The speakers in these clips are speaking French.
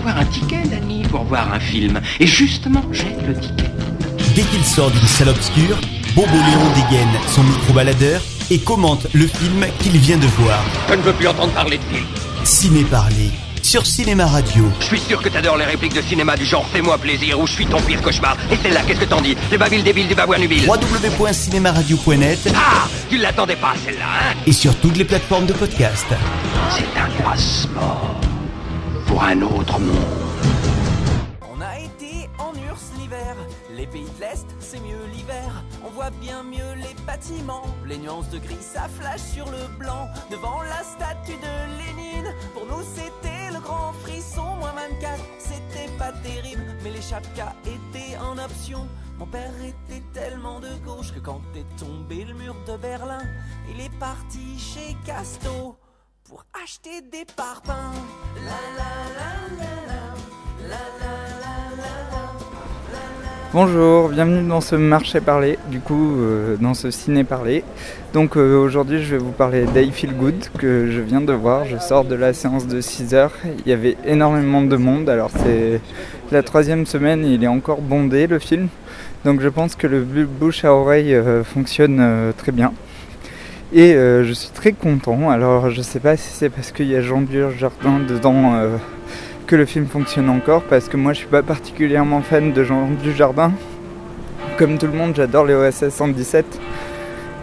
avoir un ticket, Danny, pour voir un film. Et justement, j'ai le ticket. Dès qu'il sort d'une salle obscure, Bobo Léon dégaine son micro-baladeur et commente le film qu'il vient de voir. Je ne veux plus entendre parler de film. Ciné Parler sur Cinéma Radio. Je suis sûr que t'adores les répliques de cinéma du genre Fais-moi plaisir ou Je suis ton pire cauchemar. Et celle-là, qu'est-ce que t'en dis? Les babiles débiles du babouin nubile. www.cinémaradio.net Ah Tu l'attendais pas, celle-là, hein? Et sur toutes les plateformes de podcast. C'est un passeport pour un autre monde. On a été en URSS l'hiver, les pays de l'Est, c'est mieux l'hiver. On voit bien mieux les bâtiments, les nuances de gris, ça flash sur le blanc. Devant la statue de Lénine, pour nous c'était le grand frisson. Moins 24, c'était pas terrible, mais les chapkas étaient en option. Mon père était tellement de gauche que quand est tombé le mur de Berlin, il est parti chez Casto pour acheter des parpaings. Bonjour, bienvenue dans ce marché parlé, du coup euh, dans ce ciné parlé. Donc euh, aujourd'hui je vais vous parler d'I Feel Good que je viens de voir, je sors de la séance de 6 heures, il y avait énormément de monde, alors c'est la troisième semaine il est encore bondé le film. Donc je pense que le bouche à oreille euh, fonctionne très bien. Et je suis très content, alors je sais pas si c'est parce qu'il y a Jean Jardin dedans que le film fonctionne encore parce que moi je suis pas particulièrement fan de Jean Dujardin. Comme tout le monde, j'adore les OSS 117.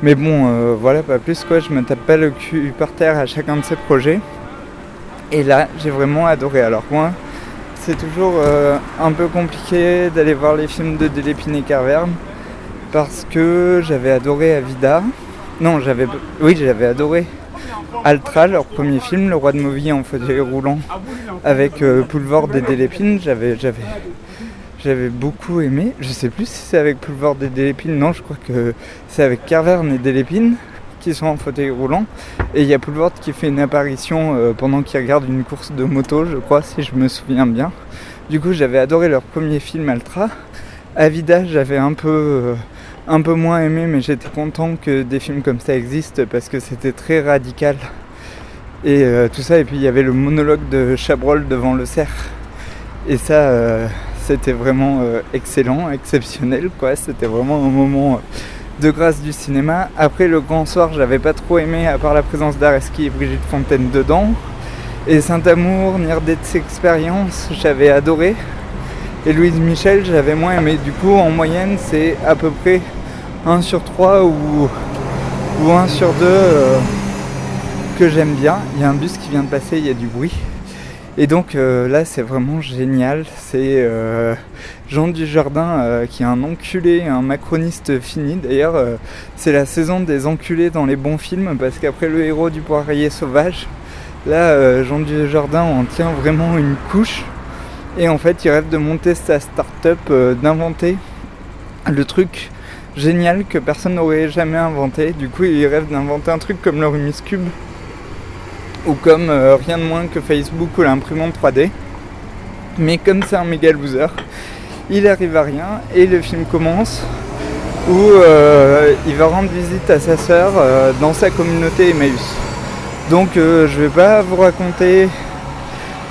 Mais bon, euh, voilà, pas plus quoi, je me tape pas le cul par terre à chacun de ces projets. Et là, j'ai vraiment adoré. Alors moi, c'est toujours euh, un peu compliqué d'aller voir les films de Delépine et Carverne parce que j'avais adoré Avida. Non, j'avais, oui, j'avais adoré Altra, leur premier film, Le Roi de Mauvie en fauteuil roulant avec euh, Poulvord et Delépine, j'avais beaucoup aimé. Je sais plus si c'est avec Poulvord et Delépine, non, je crois que c'est avec Carverne et Delépine qui sont en fauteuil roulant. Et il y a Poulvord qui fait une apparition euh, pendant qu'il regarde une course de moto, je crois, si je me souviens bien. Du coup, j'avais adoré leur premier film Altra. Avida, j'avais un peu, euh, un peu moins aimé, mais j'étais content que des films comme ça existent parce que c'était très radical et euh, tout ça. Et puis il y avait le monologue de Chabrol devant le cerf. Et ça, euh, c'était vraiment euh, excellent, exceptionnel, quoi. C'était vraiment un moment de grâce du cinéma. Après le grand soir, j'avais pas trop aimé, à part la présence d'Areski et Brigitte Fontaine dedans. Et Saint-Amour, Nirdet's Expérience, j'avais adoré. Et Louise Michel, j'avais moins aimé. Du coup, en moyenne, c'est à peu près 1 sur 3 ou, ou 1 sur 2 euh, que j'aime bien. Il y a un bus qui vient de passer, il y a du bruit. Et donc euh, là, c'est vraiment génial. C'est euh, Jean Dujardin euh, qui est un enculé, un macroniste fini. D'ailleurs, c'est la saison des enculés dans les bons films parce qu'après le héros du poirier sauvage, là, Jean Dujardin en tient vraiment une couche. Et en fait, il rêve de monter sa start-up, euh, d'inventer le truc génial que personne n'aurait jamais inventé. Du coup, il rêve d'inventer un truc comme le Rubik's Cube ou comme euh, rien de moins que Facebook ou l'imprimante 3D. Mais comme c'est un méga loser, il arrive à rien et le film commence où euh, il va rendre visite à sa sœur dans sa communauté Emmaüs. Donc je vais pas vous raconter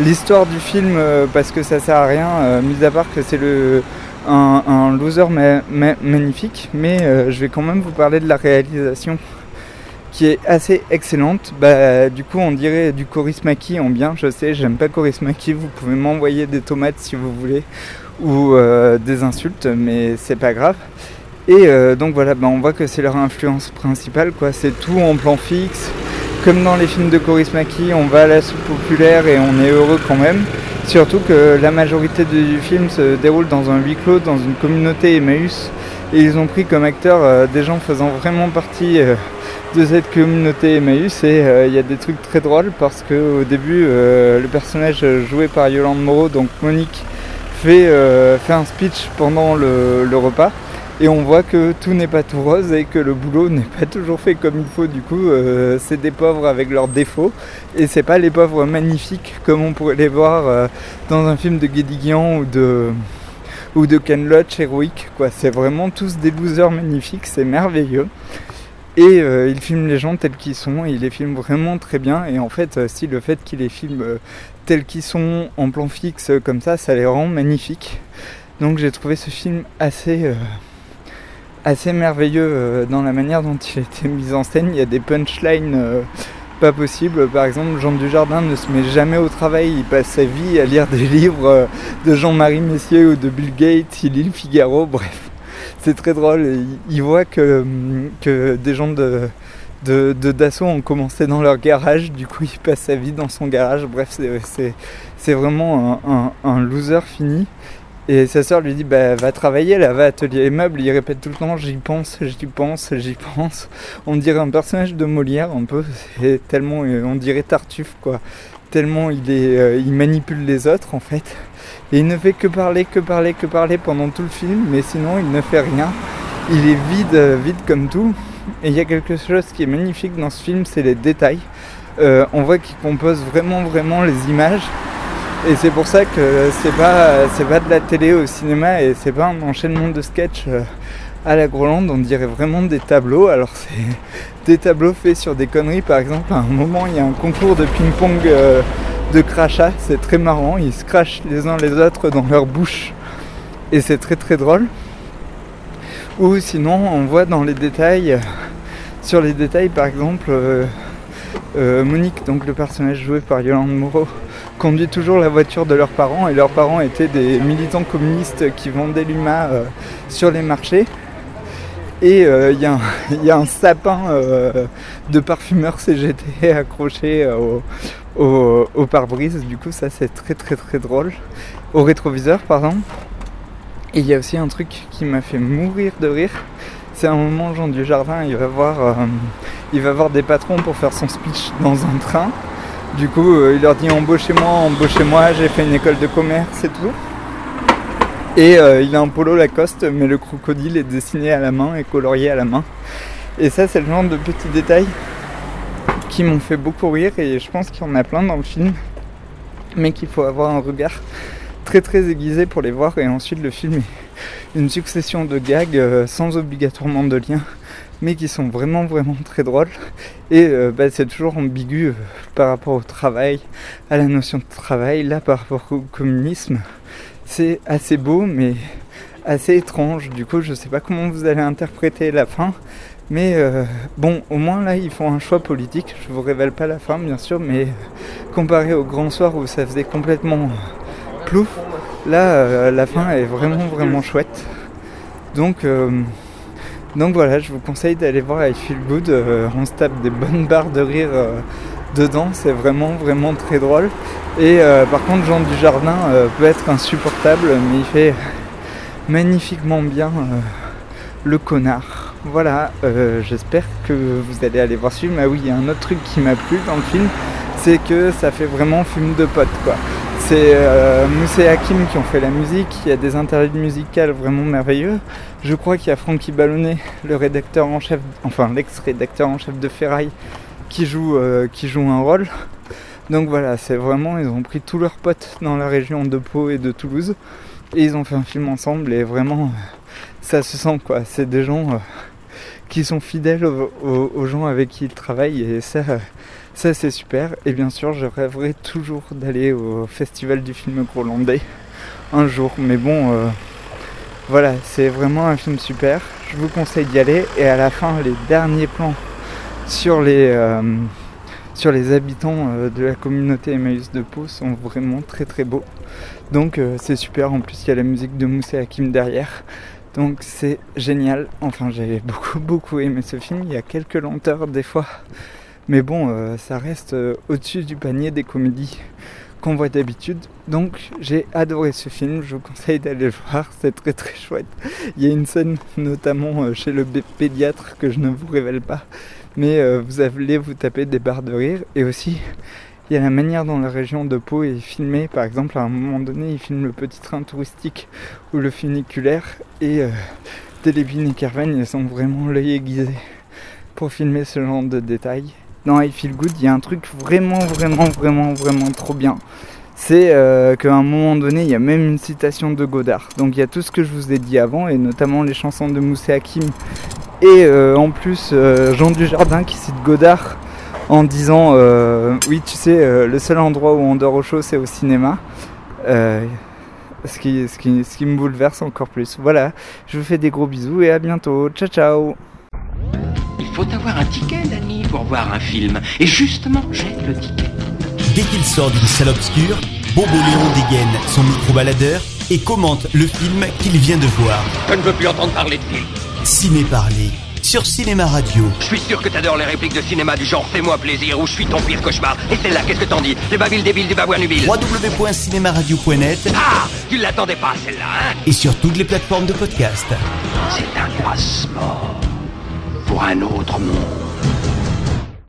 l'histoire du film euh, parce que ça sert à rien, euh, mis à part que c'est le un, loser ma- ma- magnifique, mais euh, je vais quand même vous parler de la réalisation qui est assez excellente. Bah, du coup, on dirait du Korismaki en bien. Je sais, j'aime pas Korismaki. Vous pouvez m'envoyer des tomates si vous voulez ou des insultes, mais c'est pas grave. Et donc voilà, bah, on voit que c'est leur influence principale. C'est tout en plan fixe. Comme dans les films de Korismaki, on va à la soupe populaire et on est heureux quand même. Surtout que la majorité du film se déroule dans un huis clos, dans une communauté Emmaüs. Et ils ont pris comme acteurs euh, des gens faisant vraiment partie euh, de cette communauté Emmaüs. Et euh, il y a des trucs très drôles parce que au début, le personnage joué par Yolande Moreau, donc Monique, fait, fait un speech pendant le, le repas. Et on voit que tout n'est pas tout rose et que le boulot n'est pas toujours fait comme il faut. Du coup, euh, c'est des pauvres avec leurs défauts. Et c'est pas les pauvres magnifiques comme on pourrait les voir euh, dans un film de Guédiguian ou de, ou de Ken Loach héroïque. Quoi. C'est vraiment tous des losers magnifiques, c'est merveilleux. Et euh, il filme les gens tels qu'ils sont, et il les filme vraiment très bien. Et en fait, euh, si le fait qu'il les filme tels qu'ils sont en plan fixe comme ça, ça les rend magnifiques. Donc j'ai trouvé ce film assez, assez merveilleux euh, dans la manière dont il a été mis en scène. Il y a des punchlines euh, pas possibles. Par exemple, Jean Dujardin ne se met jamais au travail, il passe sa vie à lire des livres de Jean-Marie Messier ou de Bill Gates, il lit le Figaro, bref. C'est très drôle. Il voit que, que des gens de, Dassault ont commencé dans leur garage, du coup il passe sa vie dans son garage, bref c'est vraiment un, loser fini. Et sa soeur lui dit bah va travailler là, va atelier les meubles, il répète tout le temps j'y pense, j'y pense, j'y pense. On dirait un personnage de Molière un peu, c'est tellement on dirait Tartuffe quoi. Tellement il est euh, il manipule les autres en fait. Et il ne fait que parler, que parler, que parler pendant tout le film, mais sinon il ne fait rien. Il est vide, vide comme tout. Et il y a quelque chose qui est magnifique dans ce film, c'est les détails. Euh, on voit qu'il compose vraiment, vraiment les images. Et c'est pour ça que c'est pas, c'est pas de la télé au cinéma et c'est pas un enchaînement de sketch euh, à la Groland. On dirait vraiment des tableaux. Alors c'est des tableaux faits sur des conneries. Par exemple, à un moment, il y a un concours de ping-pong euh, de crachat. C'est très marrant. Ils se crachent les uns les autres dans leur bouche. Et c'est très très drôle. Ou sinon, on voit dans les détails, sur les détails par exemple, euh, Monique, donc le personnage joué par Yolande Moreau, conduit toujours la voiture de leurs parents et leurs parents étaient des militants communistes qui vendaient l'UMA euh, sur les marchés. Et il y, a un sapin de parfumeur CGT accroché au, au pare-brise. Du coup, ça c'est très très très drôle. Au rétroviseur, pardon. Et il y a aussi un truc qui m'a fait mourir de rire. C'est un moment, Jean du Jardin, il va voir, euh, il va voir des patrons pour faire son speech dans un train. Du coup, euh, il leur dit embauchez-moi, embauchez-moi, j'ai fait une école de commerce et tout. Et euh, il a un polo Lacoste, mais le crocodile est dessiné à la main et colorié à la main. Et ça, c'est le genre de petits détails qui m'ont fait beaucoup rire et je pense qu'il y en a plein dans le film, mais qu'il faut avoir un regard très très aiguisé pour les voir et ensuite le film est une succession de gags euh, sans obligatoirement de lien mais qui sont vraiment vraiment très drôles et euh, bah, c'est toujours ambigu euh, par rapport au travail, à la notion de travail, là par rapport au communisme c'est assez beau mais assez étrange du coup je sais pas comment vous allez interpréter la fin mais bon, au moins là, ils font un choix politique. Je vous révèle pas la fin, bien sûr, mais comparé au grand soir où ça faisait complètement plouf. Là, euh, la fin est vraiment vraiment chouette. Donc, euh, donc voilà, je vous conseille d'aller voir I Feel Good. Euh, on se tape des bonnes barres de rire dedans. C'est vraiment vraiment très drôle. Et par contre, Jean du Jardin peut être insupportable, mais il fait magnifiquement bien le connard. Voilà, j'espère que vous allez aller voir ce film. Ah oui, il y a un autre truc qui m'a plu dans le film, c'est que ça fait vraiment film de potes quoi. C'est euh, Mousse et Hakim qui ont fait la musique, il y a des interludes musicales vraiment merveilleux. Je crois qu'il y a Francky Ballonnet, le rédacteur en chef, enfin l'ex-rédacteur en chef de Ferraille, qui joue, euh, qui joue un rôle. Donc voilà, c'est vraiment, ils ont pris tous leurs potes dans la région de Pau et de Toulouse, et ils ont fait un film ensemble, et vraiment, ça se sent quoi. C'est des gens euh, qui sont fidèles aux, gens avec qui ils travaillent, et ça ça c'est super. Et bien sûr, je rêverais toujours d'aller au festival du film grolandais un jour. Mais bon, euh, voilà, c'est vraiment un film super. Je vous conseille d'y aller. Et à la fin, les derniers plans sur les, euh, sur les habitants euh, de la communauté Emmaüs de Pau sont vraiment très très beaux. Donc c'est super. En plus, il y a la musique de Moussé Hakim derrière. Donc c'est génial. Enfin, j'ai beaucoup beaucoup aimé ce film. Il y a quelques lenteurs des fois mais bon, euh, ça reste euh, au-dessus du panier des comédies qu'on voit d'habitude. Donc j'ai adoré ce film, je vous conseille d'aller le voir, c'est très très chouette. Il y a une scène notamment euh, chez le pédiatre que je ne vous révèle pas, mais vous allez vous taper des barres de rire. Et aussi, il y a la manière dont la région de Pau est filmée. Par exemple, à un moment donné, il filme le petit train touristique ou le funiculaire. Et euh, Télévine et Kerven, ils sont vraiment l'œil aiguisé pour filmer ce genre de détails dans I Feel Good, il y a un truc vraiment, vraiment, vraiment, vraiment trop bien. C'est euh, qu'à un moment donné, il y a même une citation de Godard. Donc il y a tout ce que je vous ai dit avant, et notamment les chansons de Moussé Hakim. Et euh, en plus, euh, Jean Dujardin qui cite Godard en disant euh, oui tu sais euh, le seul endroit où on dort au chaud c'est au cinéma. Euh, ce, qui, ce, qui, ce qui me bouleverse encore plus. Voilà, je vous fais des gros bisous et à bientôt. Ciao ciao Il faut avoir un ticket, Danny, pour voir un film. Et justement, j'ai le ticket. Dès qu'il sort d'une salle obscure, Bobo Léon dégaine son micro-baladeur et commente le film qu'il vient de voir. Je ne veux plus entendre parler de film. Ciné Parler sur Cinéma Radio. Je suis sûr que t'adores les répliques de cinéma du genre Fais-moi plaisir ou Je suis ton pire cauchemar. Et celle-là, qu'est-ce que t'en dis Les babiles débiles du babouin nubile. www.cinémaradio.net Ah Tu l'attendais pas, celle-là, hein et sur toutes les plateformes de podcast. C'est un passeport pour un autre monde.